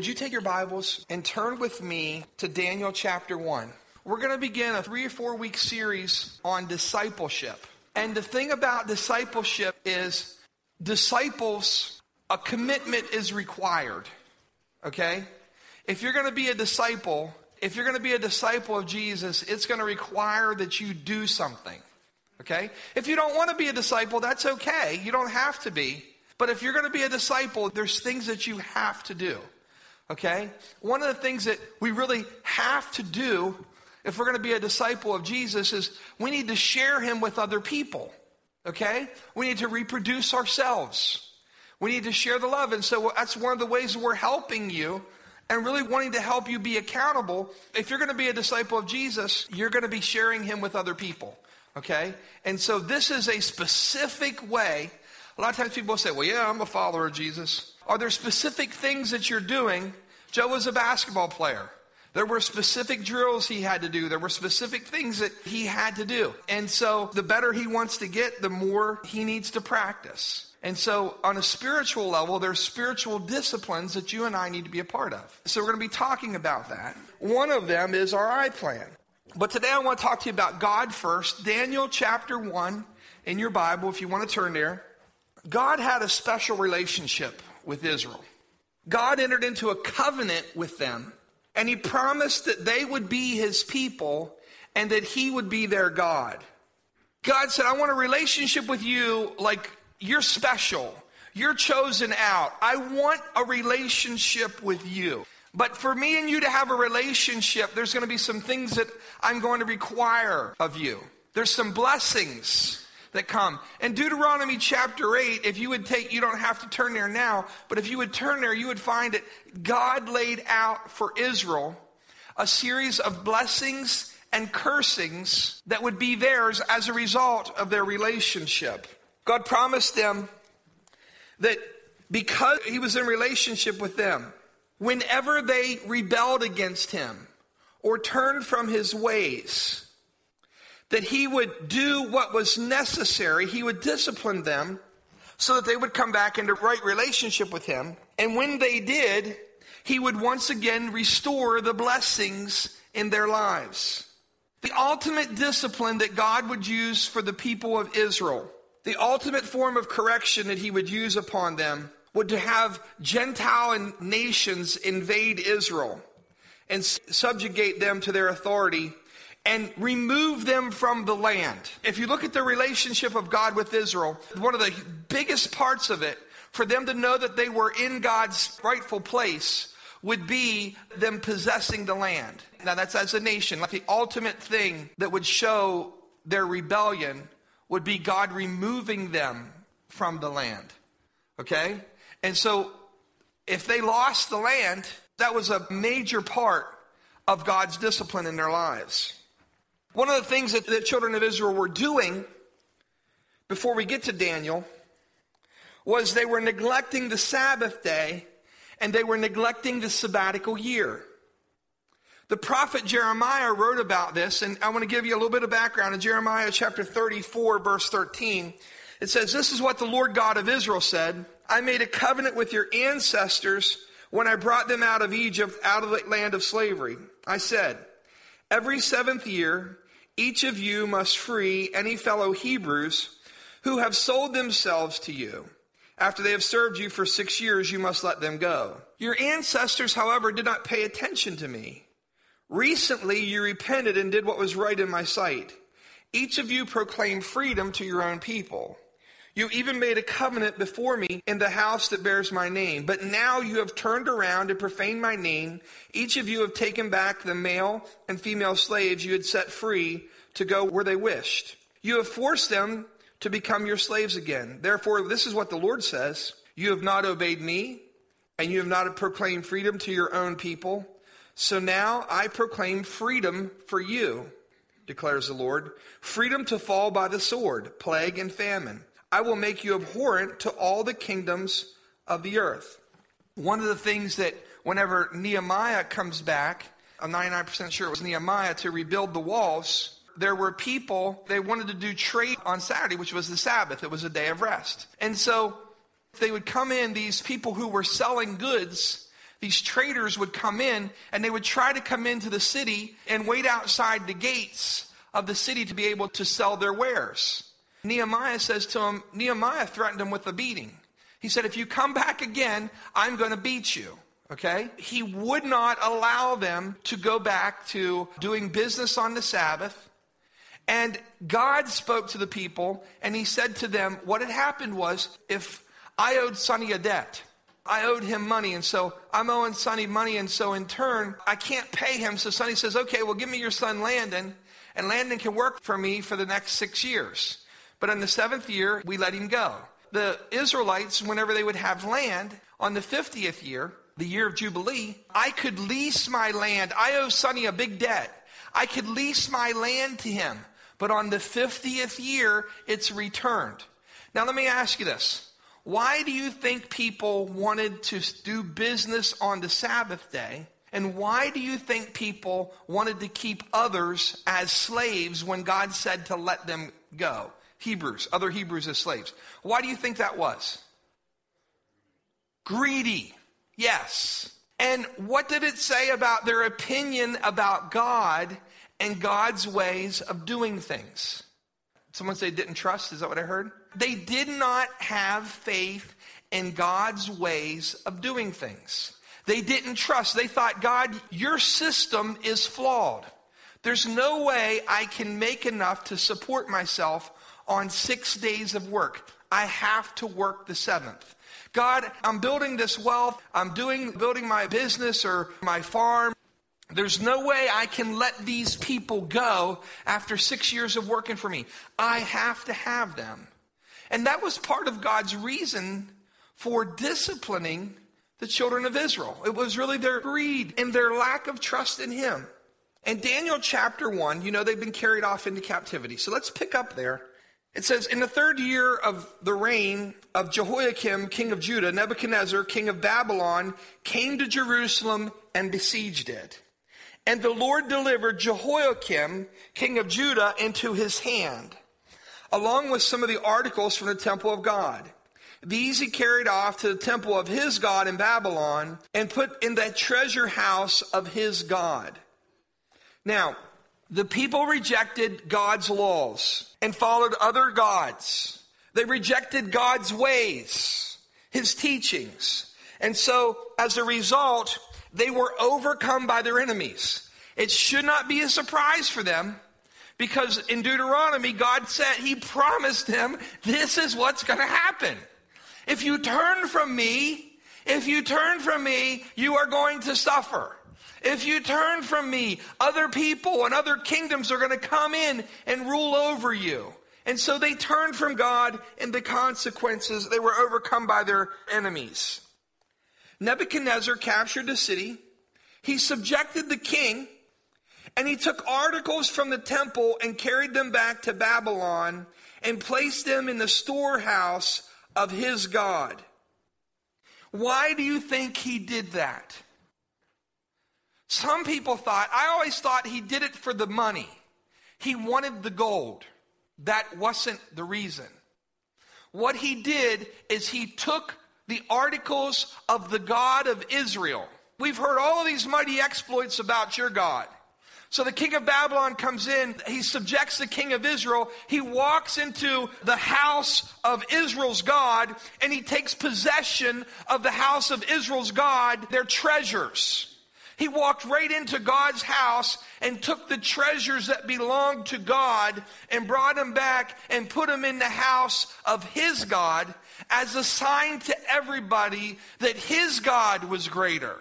would you take your Bibles and turn with me to Daniel chapter 1? We're going to begin a three or four week series on discipleship. And the thing about discipleship is disciples, a commitment is required. Okay? If you're going to be a disciple, if you're going to be a disciple of Jesus, it's going to require that you do something. Okay? If you don't want to be a disciple, that's okay. You don't have to be. But if you're going to be a disciple, there's things that you have to do. Okay? One of the things that we really have to do if we're going to be a disciple of Jesus is we need to share him with other people. Okay? We need to reproduce ourselves. We need to share the love. And so that's one of the ways we're helping you and really wanting to help you be accountable. If you're going to be a disciple of Jesus, you're going to be sharing him with other people. Okay? And so this is a specific way. A lot of times people say, well, yeah, I'm a follower of Jesus. Are there specific things that you're doing? Joe was a basketball player. There were specific drills he had to do. There were specific things that he had to do. And so the better he wants to get, the more he needs to practice. And so, on a spiritual level, there's spiritual disciplines that you and I need to be a part of. So, we're going to be talking about that. One of them is our I plan. But today I want to talk to you about God first. Daniel chapter 1 in your Bible, if you want to turn there. God had a special relationship with Israel. God entered into a covenant with them, and he promised that they would be his people and that he would be their God. God said, I want a relationship with you like you're special. You're chosen out. I want a relationship with you. But for me and you to have a relationship, there's going to be some things that I'm going to require of you. There's some blessings that come. In Deuteronomy chapter 8, if you would take, you don't have to turn there now, but if you would turn there, you would find that God laid out for Israel a series of blessings and cursings that would be theirs as a result of their relationship. God promised them that because he was in relationship with them, whenever they rebelled against him or turned from his ways, that he would do what was necessary. He would discipline them so that they would come back into right relationship with him. And when they did, he would once again restore the blessings in their lives. The ultimate discipline that God would use for the people of Israel, the ultimate form of correction that he would use upon them, would to have Gentile nations invade Israel and subjugate them to their authority and remove them from the land. If you look at the relationship of God with Israel, one of the biggest parts of it, for them to know that they were in God's rightful place, would be them possessing the land. Now, that's as a nation. Like the ultimate thing that would show their rebellion would be God removing them from the land. Okay? And so, if they lost the land, that was a major part of God's discipline in their lives. One of the things that the children of Israel were doing before we get to Daniel was they were neglecting the Sabbath day and they were neglecting the sabbatical year. The prophet Jeremiah wrote about this, and I want to give you a little bit of background in Jeremiah chapter 34, verse 13. It says, This is what the Lord God of Israel said I made a covenant with your ancestors when I brought them out of Egypt, out of the land of slavery. I said, Every seventh year, each of you must free any fellow Hebrews who have sold themselves to you. After they have served you for six years, you must let them go. Your ancestors, however, did not pay attention to me. Recently, you repented and did what was right in my sight. Each of you proclaimed freedom to your own people. You even made a covenant before me in the house that bears my name. But now you have turned around and profaned my name. Each of you have taken back the male and female slaves you had set free to go where they wished. You have forced them to become your slaves again. Therefore, this is what the Lord says You have not obeyed me, and you have not proclaimed freedom to your own people. So now I proclaim freedom for you, declares the Lord freedom to fall by the sword, plague, and famine. I will make you abhorrent to all the kingdoms of the earth. One of the things that whenever Nehemiah comes back, I'm 99% sure it was Nehemiah to rebuild the walls, there were people, they wanted to do trade on Saturday, which was the Sabbath. It was a day of rest. And so they would come in, these people who were selling goods, these traders would come in and they would try to come into the city and wait outside the gates of the city to be able to sell their wares. Nehemiah says to him, Nehemiah threatened him with a beating. He said, If you come back again, I'm going to beat you. Okay? He would not allow them to go back to doing business on the Sabbath. And God spoke to the people and he said to them, What had happened was if I owed Sonny a debt, I owed him money, and so I'm owing Sonny money, and so in turn, I can't pay him. So Sonny says, Okay, well, give me your son Landon, and Landon can work for me for the next six years. But in the seventh year, we let him go. The Israelites, whenever they would have land, on the 50th year, the year of Jubilee, I could lease my land. I owe Sonny a big debt. I could lease my land to him. But on the 50th year, it's returned. Now, let me ask you this. Why do you think people wanted to do business on the Sabbath day? And why do you think people wanted to keep others as slaves when God said to let them go? Hebrews, other Hebrews as slaves. Why do you think that was? Greedy. Yes. And what did it say about their opinion about God and God's ways of doing things? Someone say didn't trust? Is that what I heard? They did not have faith in God's ways of doing things. They didn't trust. They thought, God, your system is flawed. There's no way I can make enough to support myself on six days of work. I have to work the seventh. God, I'm building this wealth. I'm doing, building my business or my farm. There's no way I can let these people go after six years of working for me. I have to have them. And that was part of God's reason for disciplining the children of Israel. It was really their greed and their lack of trust in Him. And Daniel chapter 1, you know, they've been carried off into captivity. So let's pick up there. It says, In the third year of the reign of Jehoiakim, king of Judah, Nebuchadnezzar, king of Babylon, came to Jerusalem and besieged it. And the Lord delivered Jehoiakim, king of Judah, into his hand, along with some of the articles from the temple of God. These he carried off to the temple of his God in Babylon and put in the treasure house of his God. Now, the people rejected God's laws and followed other gods. They rejected God's ways, his teachings. And so, as a result, they were overcome by their enemies. It should not be a surprise for them because in Deuteronomy, God said, He promised them, this is what's going to happen. If you turn from me, if you turn from me, you are going to suffer. If you turn from me, other people and other kingdoms are going to come in and rule over you. And so they turned from God, and the consequences, they were overcome by their enemies. Nebuchadnezzar captured the city. He subjected the king, and he took articles from the temple and carried them back to Babylon and placed them in the storehouse of his God. Why do you think he did that? Some people thought, I always thought he did it for the money. He wanted the gold. That wasn't the reason. What he did is he took the articles of the God of Israel. We've heard all of these mighty exploits about your God. So the king of Babylon comes in, he subjects the king of Israel, he walks into the house of Israel's God, and he takes possession of the house of Israel's God, their treasures. He walked right into God's house and took the treasures that belonged to God and brought them back and put them in the house of his God as a sign to everybody that his God was greater,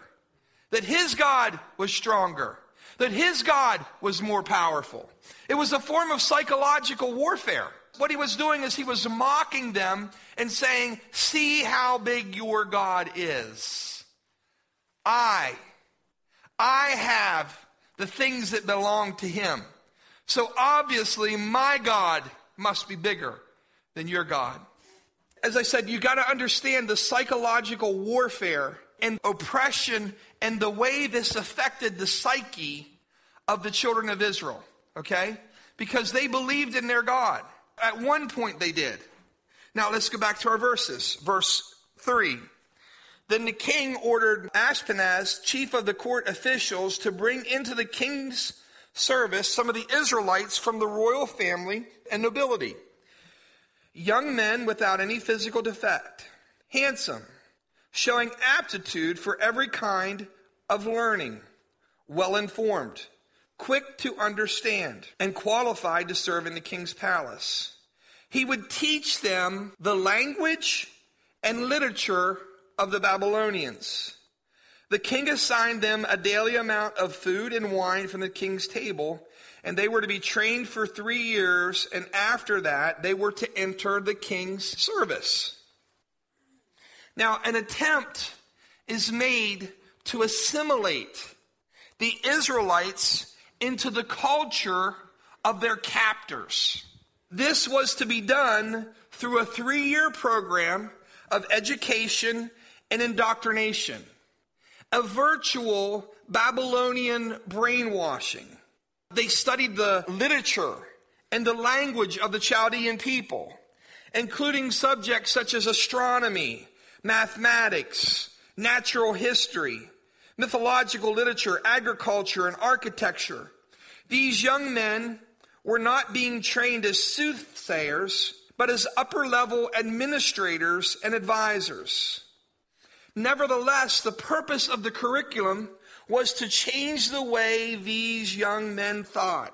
that his God was stronger, that his God was more powerful. It was a form of psychological warfare. What he was doing is he was mocking them and saying, See how big your God is. I I have the things that belong to him. So obviously, my God must be bigger than your God. As I said, you got to understand the psychological warfare and oppression and the way this affected the psyche of the children of Israel, okay? Because they believed in their God. At one point, they did. Now, let's go back to our verses. Verse 3. Then the king ordered Ashpenaz, chief of the court officials, to bring into the king's service some of the Israelites from the royal family and nobility. Young men without any physical defect, handsome, showing aptitude for every kind of learning, well informed, quick to understand, and qualified to serve in the king's palace. He would teach them the language and literature of the Babylonians. The king assigned them a daily amount of food and wine from the king's table, and they were to be trained for three years, and after that, they were to enter the king's service. Now, an attempt is made to assimilate the Israelites into the culture of their captors. This was to be done through a three year program of education and indoctrination, a virtual Babylonian brainwashing. They studied the literature and the language of the Chaldean people, including subjects such as astronomy, mathematics, natural history, mythological literature, agriculture, and architecture. These young men were not being trained as soothsayers, but as upper level administrators and advisors. Nevertheless, the purpose of the curriculum was to change the way these young men thought.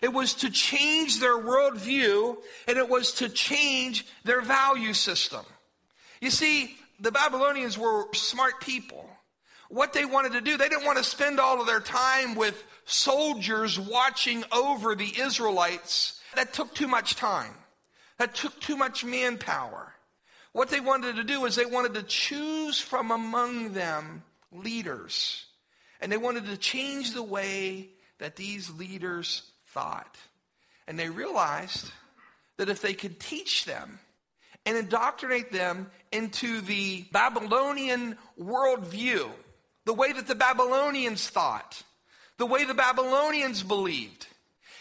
It was to change their worldview and it was to change their value system. You see, the Babylonians were smart people. What they wanted to do, they didn't want to spend all of their time with soldiers watching over the Israelites. That took too much time. That took too much manpower. What they wanted to do is they wanted to choose from among them leaders. And they wanted to change the way that these leaders thought. And they realized that if they could teach them and indoctrinate them into the Babylonian worldview, the way that the Babylonians thought, the way the Babylonians believed.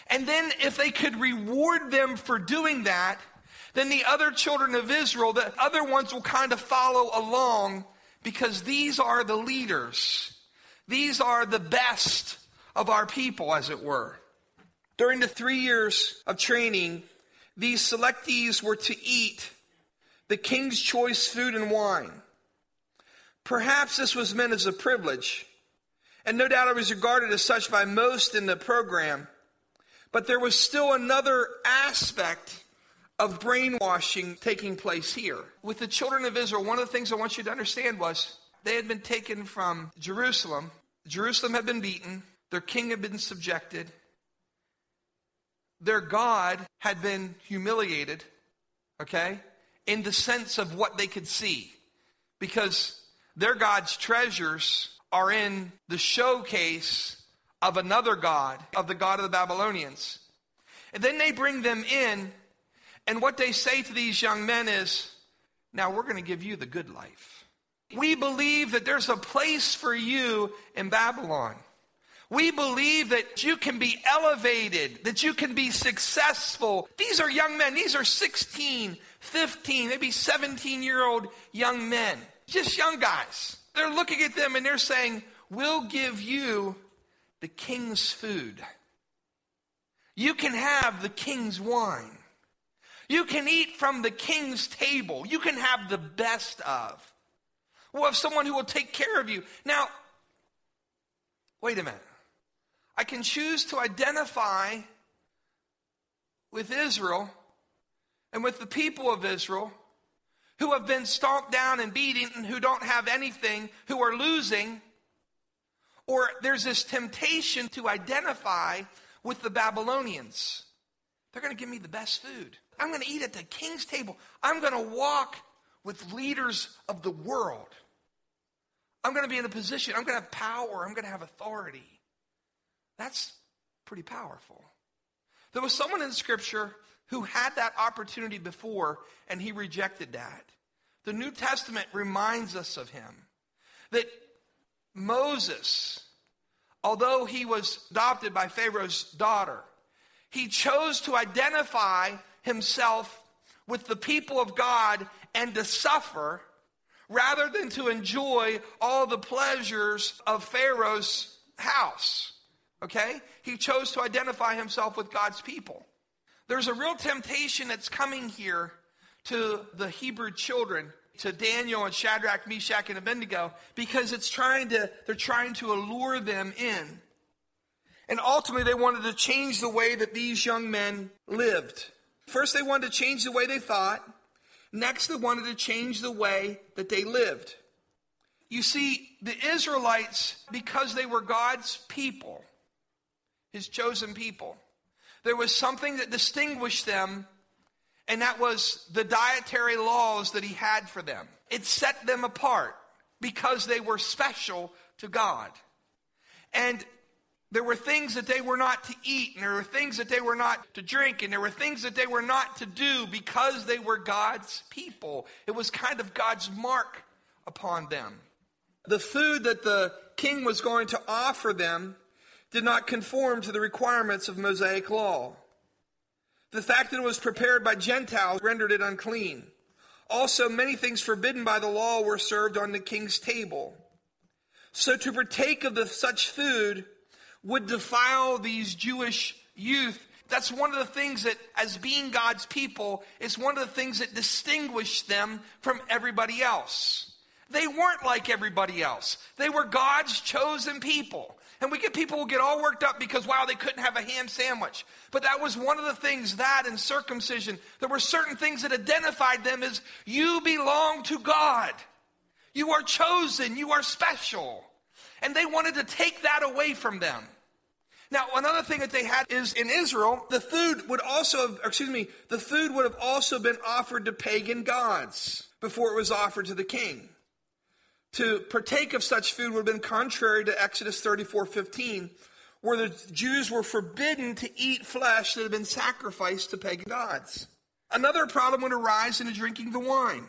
And then if they could reward them for doing that, then the other children of Israel, the other ones will kind of follow along because these are the leaders. These are the best of our people, as it were. During the three years of training, these selectees were to eat the king's choice food and wine. Perhaps this was meant as a privilege, and no doubt it was regarded as such by most in the program. But there was still another aspect of brainwashing taking place here. With the children of Israel, one of the things I want you to understand was they had been taken from Jerusalem. Jerusalem had been beaten, their king had been subjected, their God had been humiliated, okay, in the sense of what they could see. Because their God's treasures are in the showcase of another God, of the God of the Babylonians. And then they bring them in, and what they say to these young men is, Now we're going to give you the good life. We believe that there's a place for you in Babylon. We believe that you can be elevated, that you can be successful. These are young men. These are 16, 15, maybe 17 year old young men just young guys. They're looking at them and they're saying, We'll give you the king's food. You can have the king's wine. You can eat from the king's table. You can have the best of. We'll have someone who will take care of you. Now, wait a minute. I can choose to identify with Israel and with the people of Israel who have been stomped down and beaten and who don't have anything, who are losing. Or there's this temptation to identify with the Babylonians. They're going to give me the best food. I'm going to eat at the king's table. I'm going to walk with leaders of the world. I'm going to be in a position, I'm going to have power, I'm going to have authority. That's pretty powerful. There was someone in Scripture who had that opportunity before and he rejected that. The New Testament reminds us of him. That Moses, although he was adopted by Pharaoh's daughter, he chose to identify himself with the people of God and to suffer rather than to enjoy all the pleasures of Pharaoh's house. Okay? He chose to identify himself with God's people. There's a real temptation that's coming here to the Hebrew children, to Daniel and Shadrach, Meshach, and Abednego, because it's trying to, they're trying to allure them in. And ultimately, they wanted to change the way that these young men lived. First, they wanted to change the way they thought. Next, they wanted to change the way that they lived. You see, the Israelites, because they were God's people, his chosen people, there was something that distinguished them, and that was the dietary laws that he had for them. It set them apart because they were special to God. And there were things that they were not to eat, and there were things that they were not to drink, and there were things that they were not to do because they were God's people. It was kind of God's mark upon them. The food that the king was going to offer them did not conform to the requirements of Mosaic law. The fact that it was prepared by Gentiles rendered it unclean. Also, many things forbidden by the law were served on the king's table. So, to partake of the, such food would defile these Jewish youth. That's one of the things that, as being God's people, is one of the things that distinguished them from everybody else. They weren't like everybody else. They were God's chosen people. And we get people who get all worked up because, wow, they couldn't have a ham sandwich. But that was one of the things, that and circumcision, there were certain things that identified them as you belong to God. You are chosen. You are special. And they wanted to take that away from them. Now, another thing that they had is in Israel, the food would also, have, excuse me, the food would have also been offered to pagan gods before it was offered to the king. To partake of such food would have been contrary to Exodus 34 15, where the Jews were forbidden to eat flesh that had been sacrificed to pagan gods. Another problem would arise in drinking the wine.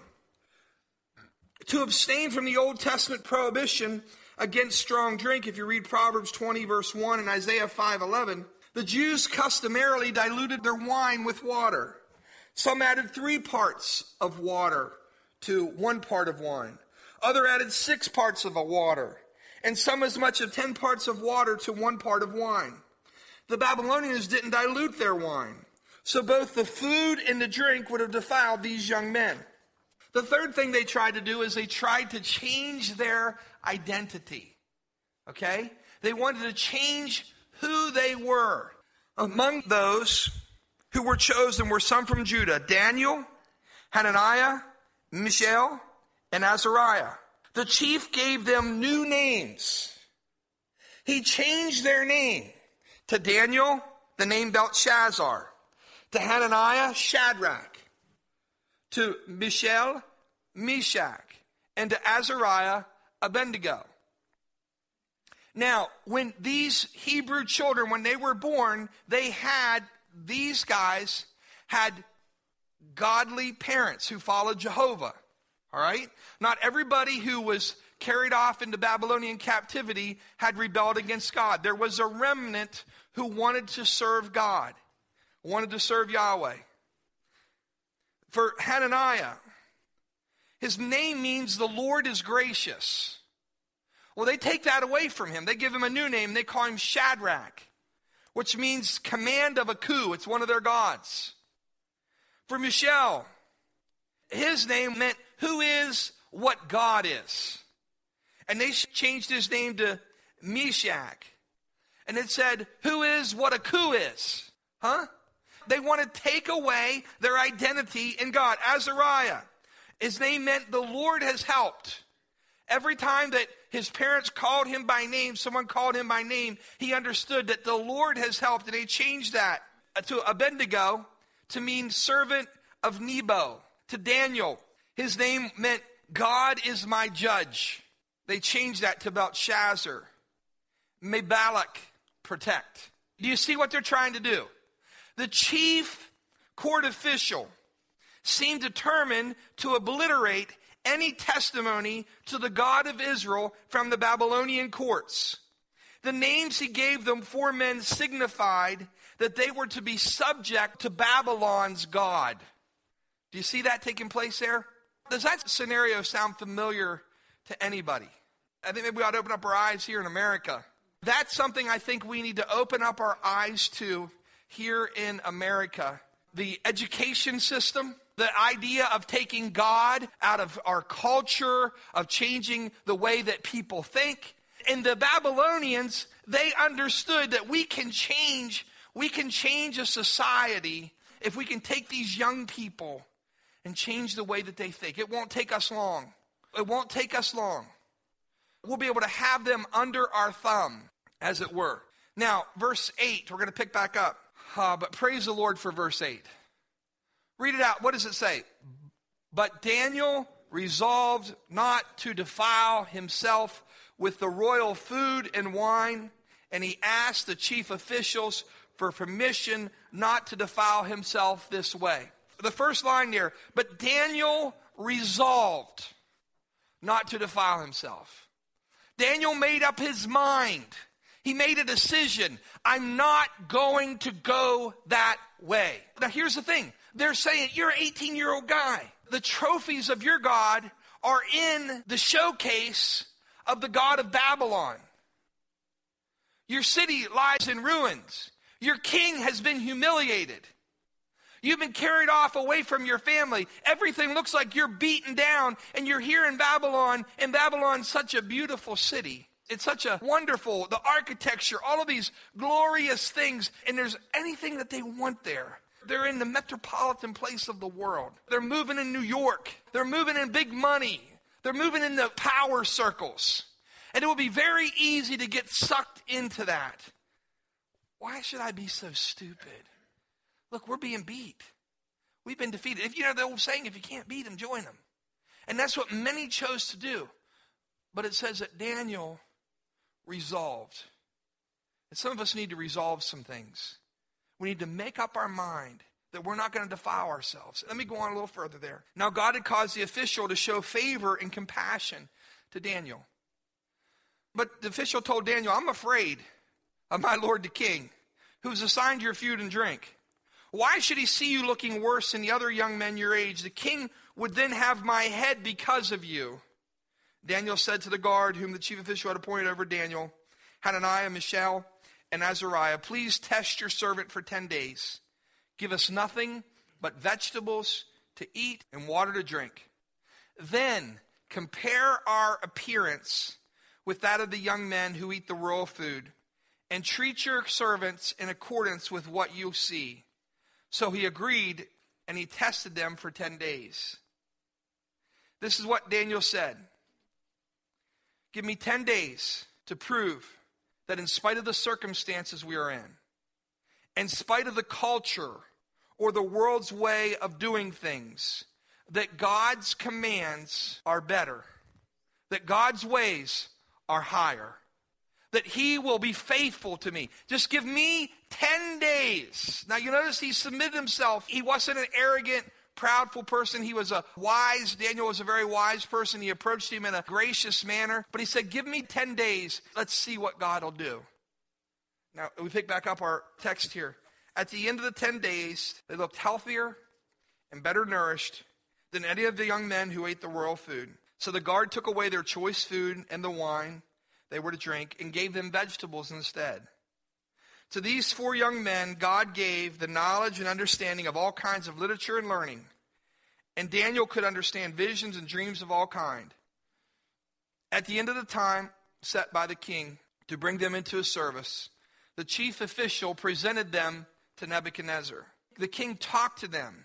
To abstain from the Old Testament prohibition against strong drink, if you read Proverbs 20, verse 1, and Isaiah 5, 11, the Jews customarily diluted their wine with water. Some added three parts of water to one part of wine. Other added six parts of a water. And some as much as ten parts of water to one part of wine. The Babylonians didn't dilute their wine. So both the food and the drink would have defiled these young men. The third thing they tried to do is they tried to change their identity. Okay? They wanted to change who they were. Among those who were chosen were some from Judah Daniel, Hananiah, Mishael, and Azariah. The chief gave them new names. He changed their name. To Daniel, the name Belteshazzar. To Hananiah, Shadrach. To Mishael, Meshach. And to Azariah, Abednego. Now, when these Hebrew children, when they were born, they had, these guys had godly parents who followed Jehovah. All right? Not everybody who was carried off into Babylonian captivity had rebelled against God. There was a remnant who wanted to serve God, wanted to serve Yahweh. For Hananiah, his name means the Lord is gracious. Well, they take that away from him. They give him a new name. They call him Shadrach, which means command of Aku. It's one of their gods. For Mishael, his name meant who is what God is. And they changed his name to Meshach. And it said, who is what Aku is. Huh? They want to take away their identity in God. Azariah, his name meant the Lord has helped. Every time that his parents called him by name, someone called him by name, he understood that the Lord has helped. And they changed that to Abednego to mean servant of Nebo. To Daniel, his name meant God is my judge. They changed that to Belteshazzar. Balak protect. Do you see what they're trying to do? The chief court official seemed determined to obliterate any testimony to the God of Israel from the Babylonian courts. The names he gave them four men signified that they were to be subject to Babylon's God. Do you see that taking place there? Does that scenario sound familiar to anybody? I think maybe we ought to open up our eyes here in America. That's something I think we need to open up our eyes to here in America. The education system, the idea of taking God out of our culture, of changing the way that people think. And the Babylonians, they understood that we can change, we can change a society if we can take these young people and change the way that they think. It won't take us long. It won't take us long. We'll be able to have them under our thumb, as it were. Now, verse 8, we're going to pick back up. Uh, but praise the Lord for verse 8. Read it out. What does it say? But Daniel resolved not to defile himself with the royal food and wine, and he asked the chief officials for permission not to defile himself this way. The first line there, but Daniel resolved not to defile himself. Daniel made up his mind. He made a decision. I'm not going to go that way. Now, here's the thing they're saying, You're an 18 year old guy. The trophies of your God are in the showcase of the God of Babylon. Your city lies in ruins. Your king has been humiliated. You've been carried off away from your family. Everything looks like you're beaten down, and you're here in Babylon, and Babylon's such a beautiful city. It's such a wonderful, the architecture, all of these glorious things, and there's anything that they want there. They're in the metropolitan place of the world. They're moving in New York. They're moving in big money. They're moving in the power circles. And it will be very easy to get sucked into that. Why should I be so stupid? Look, we're being beat. We've been defeated. If you know the old saying, if you can't beat them, join them. And that's what many chose to do. But it says that Daniel resolved. And some of us need to resolve some things. We need to make up our mind that we're not going to defile ourselves. Let me go on a little further there. Now, God had caused the official to show favor and compassion to Daniel. But the official told Daniel, I'm afraid of my lord the king, who's assigned your food and drink. Why should he see you looking worse than the other young men your age? The king would then have my head because of you. Daniel said to the guard, whom the chief official had appointed over Daniel, Hananiah, Mishael, and Azariah, please test your servant for 10 days. Give us nothing but vegetables to eat and water to drink. Then compare our appearance with that of the young men who eat the royal food, and treat your servants in accordance with what you see. So he agreed, and he tested them for 10 days. This is what Daniel said Give me 10 days to prove that in spite of the circumstances we are in, in spite of the culture or the world's way of doing things, that God's commands are better, that God's ways are higher, that He will be faithful to me. Just give me 10 days. Now, you notice He submitted Himself. He wasn't an arrogant, proudful person. He was a wise, Daniel was a very wise person. He approached him in a gracious manner. But he said, Give me 10 days. Let's see what God will do. Now, we pick back up our text here. At the end of the 10 days, they looked healthier and better nourished than any of the young men who ate the royal food. So the guard took away their choice food and the wine they were to drink and gave them vegetables instead. To these four young men, God gave the knowledge and understanding of all kinds of literature and learning. And Daniel could understand visions and dreams of all kind. At the end of the time set by the king to bring them into his service, the chief official presented them to Nebuchadnezzar. The king talked to them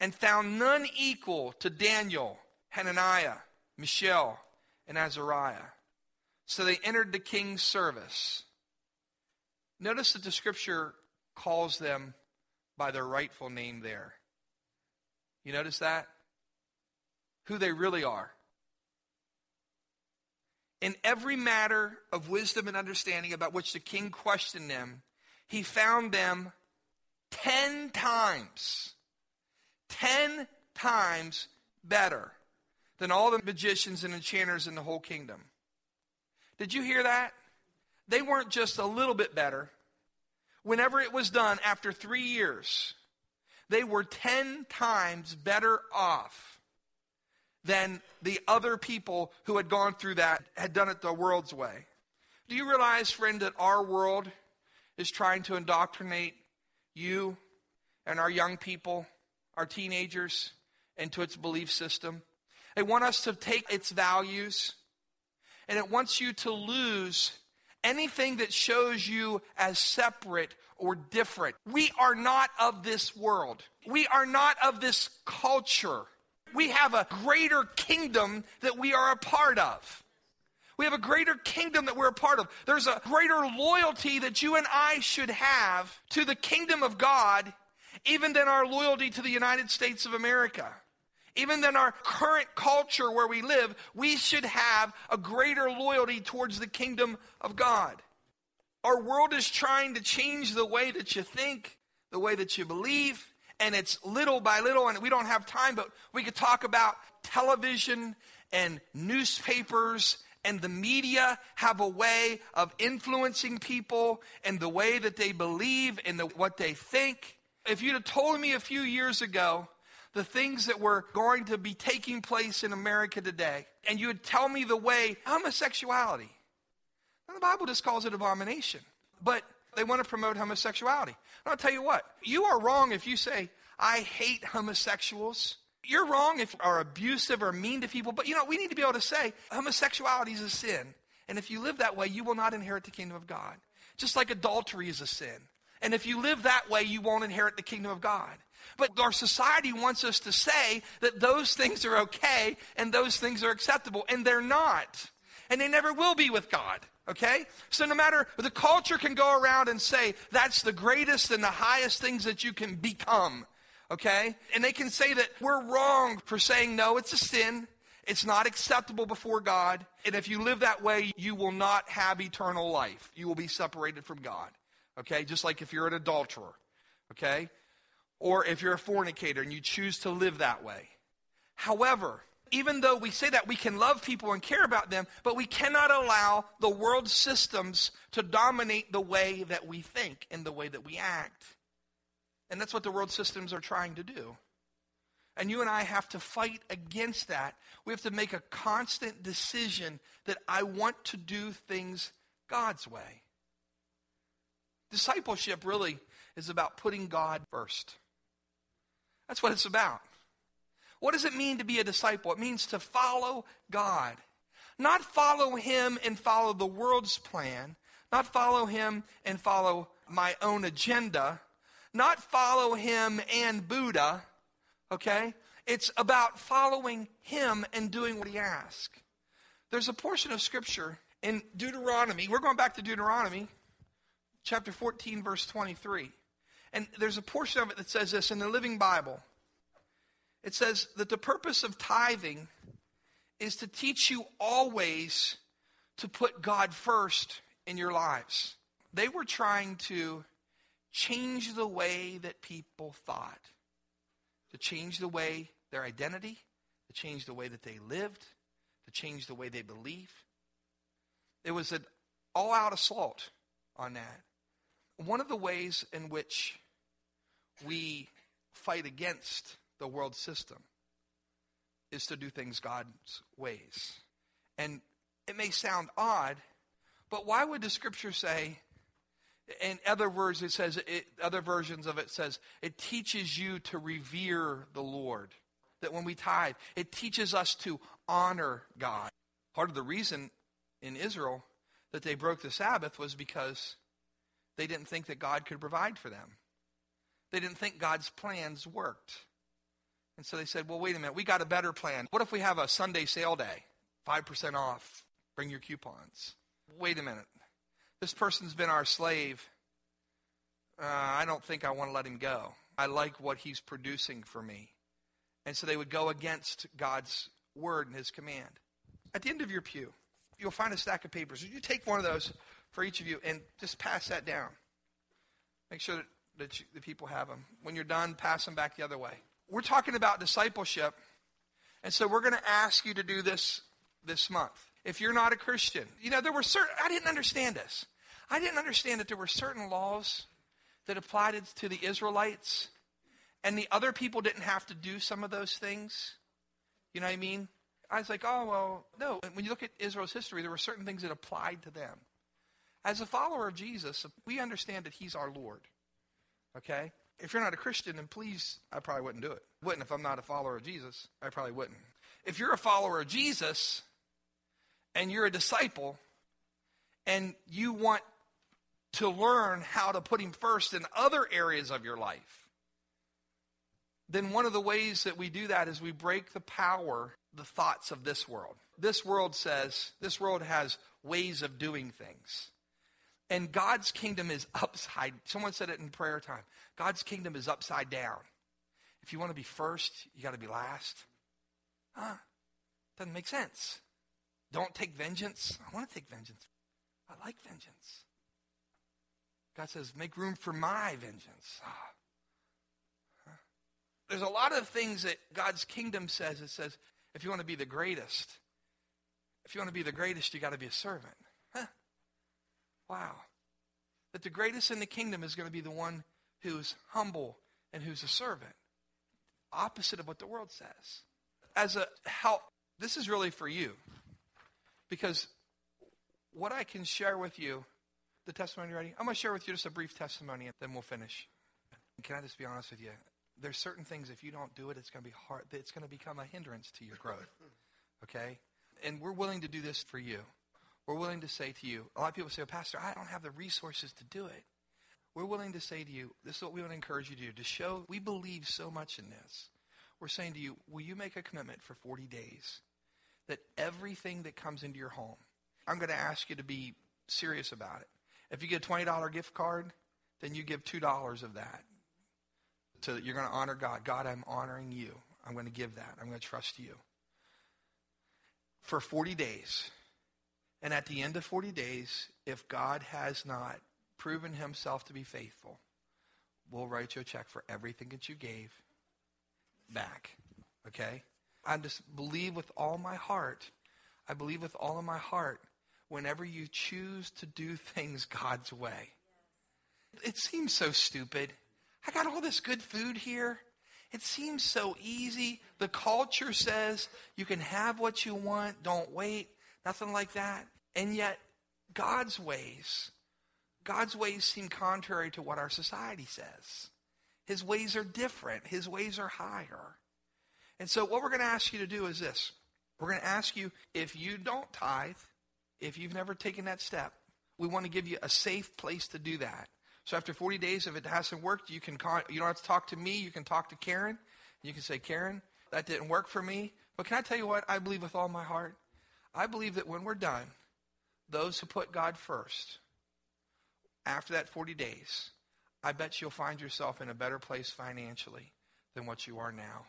and found none equal to Daniel, Hananiah, Mishael, and Azariah. So they entered the king's service. Notice that the scripture calls them by their rightful name there. You notice that? Who they really are. In every matter of wisdom and understanding about which the king questioned them, he found them ten times, ten times better than all the magicians and enchanters in the whole kingdom. Did you hear that? They weren't just a little bit better. Whenever it was done after three years, they were 10 times better off than the other people who had gone through that had done it the world's way. Do you realize, friend, that our world is trying to indoctrinate you and our young people, our teenagers, into its belief system? They want us to take its values and it wants you to lose anything that shows you as separate or different. We are not of this world. We are not of this culture. We have a greater kingdom that we are a part of. We have a greater kingdom that we're a part of. There's a greater loyalty that you and I should have to the kingdom of God, even than our loyalty to the United States of America. Even than our current culture where we live, we should have a greater loyalty towards the kingdom of God. Our world is trying to change the way that you think, the way that you believe, and it's little by little, and we don't have time, but we could talk about television and newspapers and the media have a way of influencing people and the way that they believe and the, what they think. If you'd have told me a few years ago the things that were going to be taking place in America today, and you would tell me the way homosexuality, the Bible just calls it abomination, but they want to promote homosexuality. And I'll tell you what, you are wrong if you say, I hate homosexuals. You're wrong if you are abusive or mean to people, but you know, we need to be able to say homosexuality is a sin. And if you live that way, you will not inherit the kingdom of God. Just like adultery is a sin. And if you live that way, you won't inherit the kingdom of God. But our society wants us to say that those things are okay and those things are acceptable, and they're not. And they never will be with God. Okay? So no matter, the culture can go around and say that's the greatest and the highest things that you can become. Okay? And they can say that we're wrong for saying no, it's a sin. It's not acceptable before God. And if you live that way, you will not have eternal life. You will be separated from God. Okay? Just like if you're an adulterer. Okay? Or if you're a fornicator and you choose to live that way. However, even though we say that we can love people and care about them, but we cannot allow the world systems to dominate the way that we think and the way that we act. And that's what the world systems are trying to do. And you and I have to fight against that. We have to make a constant decision that I want to do things God's way. Discipleship really is about putting God first. That's what it's about. What does it mean to be a disciple? It means to follow God. Not follow Him and follow the world's plan. Not follow Him and follow my own agenda. Not follow Him and Buddha. Okay? It's about following Him and doing what He asks. There's a portion of Scripture in Deuteronomy. We're going back to Deuteronomy, chapter 14, verse 23. And there's a portion of it that says this in the Living Bible. It says that the purpose of tithing is to teach you always to put God first in your lives. They were trying to change the way that people thought, to change the way their identity, to change the way that they lived, to change the way they believe. It was an all out assault on that. One of the ways in which we fight against the world system is to do things God's ways. And it may sound odd, but why would the scripture say, in other words, it says, it, other versions of it says, it teaches you to revere the Lord. That when we tithe, it teaches us to honor God. Part of the reason in Israel that they broke the Sabbath was because they didn't think that God could provide for them. They didn't think God's plans worked. And so they said, well, wait a minute, we got a better plan. What if we have a Sunday sale day? 5% off. Bring your coupons. Wait a minute. This person's been our slave. Uh, I don't think I want to let him go. I like what he's producing for me. And so they would go against God's word and his command. At the end of your pew, you'll find a stack of papers. You take one of those for each of you and just pass that down? Make sure that, you, the people have them. When you're done, pass them back the other way we're talking about discipleship. And so we're going to ask you to do this this month. If you're not a Christian, you know, there were certain, I didn't understand this. I didn't understand that there were certain laws that applied to the Israelites, and the other people didn't have to do some of those things. You know what I mean? I was like, oh, well, no. When you look at Israel's history, there were certain things that applied to them. As a follower of Jesus, we understand that he's our Lord. Okay? If you're not a Christian, then please, I probably wouldn't do it. Wouldn't if I'm not a follower of Jesus. I probably wouldn't. If you're a follower of Jesus and you're a disciple and you want to learn how to put him first in other areas of your life, then one of the ways that we do that is we break the power, the thoughts of this world. This world says, this world has ways of doing things. And God's kingdom is upside. Someone said it in prayer time. God's kingdom is upside down. If you want to be first, you got to be last. Huh? Doesn't make sense. Don't take vengeance. I want to take vengeance. I like vengeance. God says, make room for my vengeance. Ah. There's a lot of things that God's kingdom says. It says, if you want to be the greatest, if you want to be the greatest, you got to be a servant. Wow. That the greatest in the kingdom is going to be the one who's humble and who's a servant. Opposite of what the world says. As a help, this is really for you. Because what I can share with you, the testimony ready? I'm going to share with you just a brief testimony and then we'll finish. Can I just be honest with you? There's certain things, if you don't do it, it's going to be hard. It's going to become a hindrance to your growth. Okay? And we're willing to do this for you. We're willing to say to you, a lot of people say, Pastor, I don't have the resources to do it. We're willing to say to you, this is what we want to encourage you to do, to show we believe so much in this. We're saying to you, will you make a commitment for 40 days that everything that comes into your home, I'm going to ask you to be serious about it. If you get a $20 gift card, then you give $2 of that. To, you're going to honor God. God, I'm honoring you. I'm going to give that. I'm going to trust you. For 40 days, and at the end of 40 days, if God has not proven himself to be faithful, we'll write you a check for everything that you gave back. Okay? I just believe with all my heart, I believe with all of my heart, whenever you choose to do things God's way. It seems so stupid. I got all this good food here. It seems so easy. The culture says you can have what you want, don't wait. Nothing like that. And yet, God's ways, God's ways seem contrary to what our society says. His ways are different, His ways are higher. And so, what we're going to ask you to do is this we're going to ask you if you don't tithe, if you've never taken that step, we want to give you a safe place to do that. So after 40 days, if it hasn't worked, you can call, you don't have to talk to me. You can talk to Karen. You can say, Karen, that didn't work for me. But can I tell you what I believe with all my heart? I believe that when we're done, those who put God first, after that 40 days, I bet you'll find yourself in a better place financially than what you are now.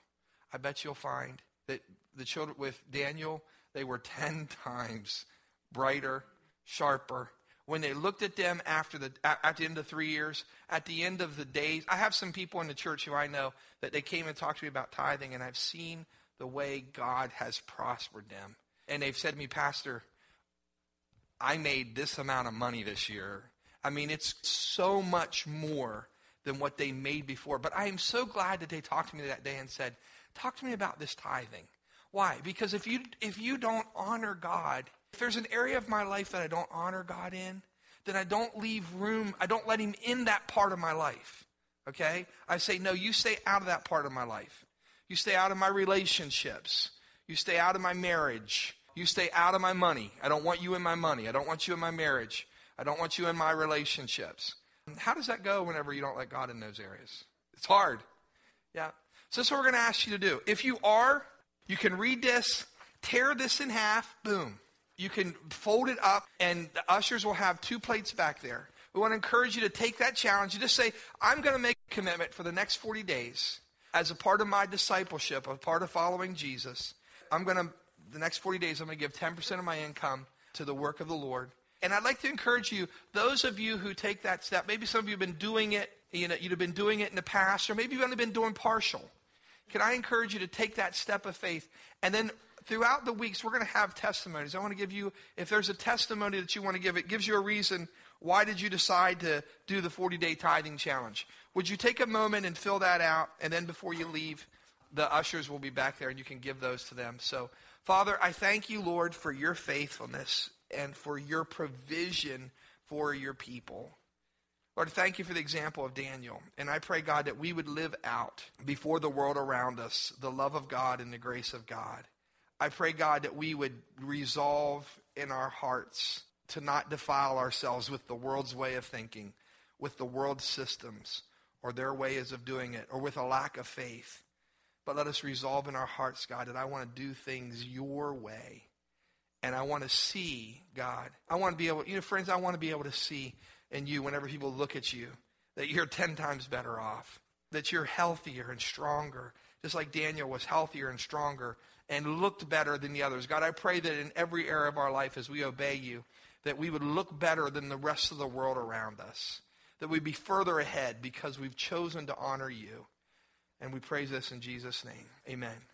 I bet you'll find that the children with Daniel, they were 10 times brighter, sharper. When they looked at them after the, at the end of three years, at the end of the days, I have some people in the church who I know that they came and talked to me about tithing, and I've seen the way God has prospered them and they've said to me, Pastor, I made this amount of money this year. I mean, it's so much more than what they made before. But I am so glad that they talked to me that day and said, Talk to me about this tithing. Why? Because if you if you don't honor God, if there's an area of my life that I don't honor God in, then I don't leave room, I don't let him in that part of my life. Okay? I say, no, you stay out of that part of my life. You stay out of my relationships. You stay out of my marriage. You stay out of my money. I don't want you in my money. I don't want you in my marriage. I don't want you in my relationships. How does that go whenever you don't let God in those areas? It's hard. Yeah. So that's what we're going to ask you to do. If you are, you can read this, tear this in half, boom. You can fold it up, and the ushers will have two plates back there. We want to encourage you to take that challenge. You just say, I'm going to make a commitment for the next 40 days as a part of my discipleship, a part of following Jesus. I'm going to the next 40 days, I'm going to give 10% of my income to the work of the Lord. And I'd like to encourage you, those of you who take that step, maybe some of you have been doing it, you know, you'd have been doing it in the past, or maybe you've only been doing partial. Can I encourage you to take that step of faith? And then throughout the weeks, we're going to have testimonies. I want to give you, if there's a testimony that you want to give, it gives you a reason. Why did you decide to do the 40 day tithing challenge? Would you take a moment and fill that out? And then before you leave, the ushers will be back there and you can give those to them. So, Father, I thank you, Lord, for your faithfulness and for your provision for your people. Lord, thank you for the example of Daniel. And I pray, God, that we would live out before the world around us the love of God and the grace of God. I pray, God, that we would resolve in our hearts to not defile ourselves with the world's way of thinking, with the world's systems, or their ways of doing it, or with a lack of faith. But let us resolve in our hearts, God, that I want to do things your way. And I want to see, God. I want to be able, you know, friends, I want to be able to see in you whenever people look at you that you're 10 times better off, that you're healthier and stronger, just like Daniel was healthier and stronger and looked better than the others. God, I pray that in every area of our life as we obey you, that we would look better than the rest of the world around us, that we'd be further ahead because we've chosen to honor you. And we praise this in Jesus' name. Amen.